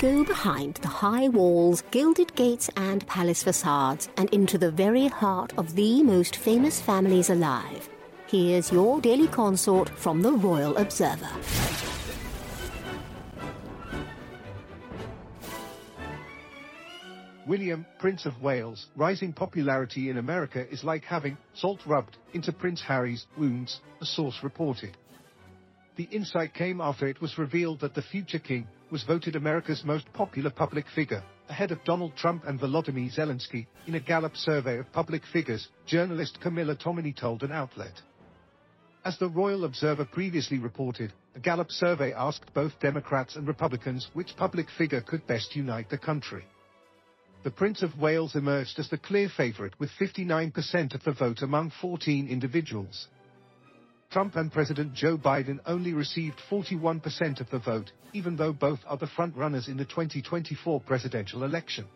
go behind the high walls, gilded gates, and palace facades and into the very heart of the most famous families alive. Here's your daily consort from the Royal Observer. William, Prince of Wales, rising popularity in America is like having salt rubbed into Prince Harry's wounds, a source reported. The insight came after it was revealed that the future king was voted America's most popular public figure, ahead of Donald Trump and Volodymyr Zelensky, in a Gallup survey of public figures, journalist Camilla Tominey told an outlet. As the Royal Observer previously reported, a Gallup survey asked both Democrats and Republicans which public figure could best unite the country. The Prince of Wales emerged as the clear favourite with 59% of the vote among 14 individuals. Trump and President Joe Biden only received 41% of the vote, even though both are the frontrunners in the 2024 presidential election.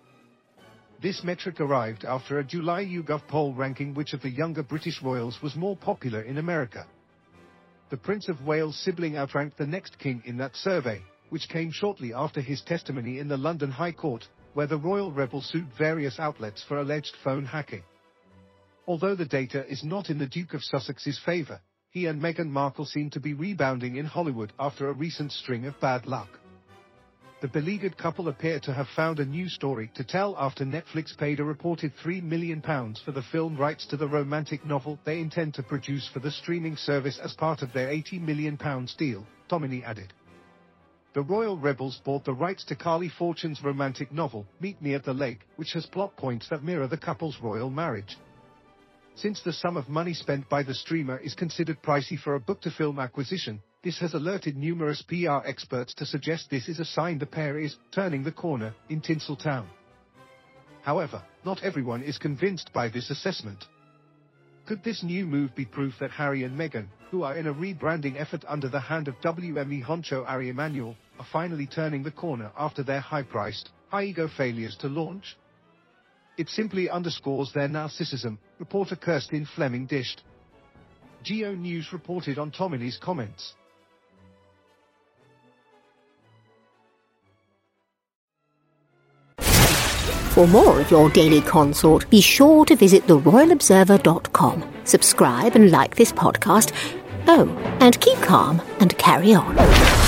This metric arrived after a July YouGov poll ranking which of the younger British royals was more popular in America. The Prince of Wales sibling outranked the next king in that survey, which came shortly after his testimony in the London High Court, where the royal rebel sued various outlets for alleged phone hacking. Although the data is not in the Duke of Sussex's favour, he and Meghan Markle seem to be rebounding in Hollywood after a recent string of bad luck. The beleaguered couple appear to have found a new story to tell after Netflix paid a reported £3 million for the film rights to the romantic novel they intend to produce for the streaming service as part of their £80 million deal, Tominey added. The Royal Rebels bought the rights to Carley Fortune's romantic novel, Meet Me at the Lake, which has plot points that mirror the couple's royal marriage. Since the sum of money spent by the streamer is considered pricey for a book-to-film acquisition, this has alerted numerous PR experts to suggest this is a sign the pair is turning the corner in Tinseltown. However, not everyone is convinced by this assessment. Could this new move be proof that Harry and Meghan, who are in a rebranding effort under the hand of WME honcho Ari Emanuel, are finally turning the corner after their high-priced, high-ego failures to launch? It simply underscores their narcissism, reporter Kirsten Fleming dished. Geo News reported on Tominey's comments. For more of your daily consort, be sure to visit theroyalobserver.com. Subscribe and like this podcast. Oh, and keep calm and carry on.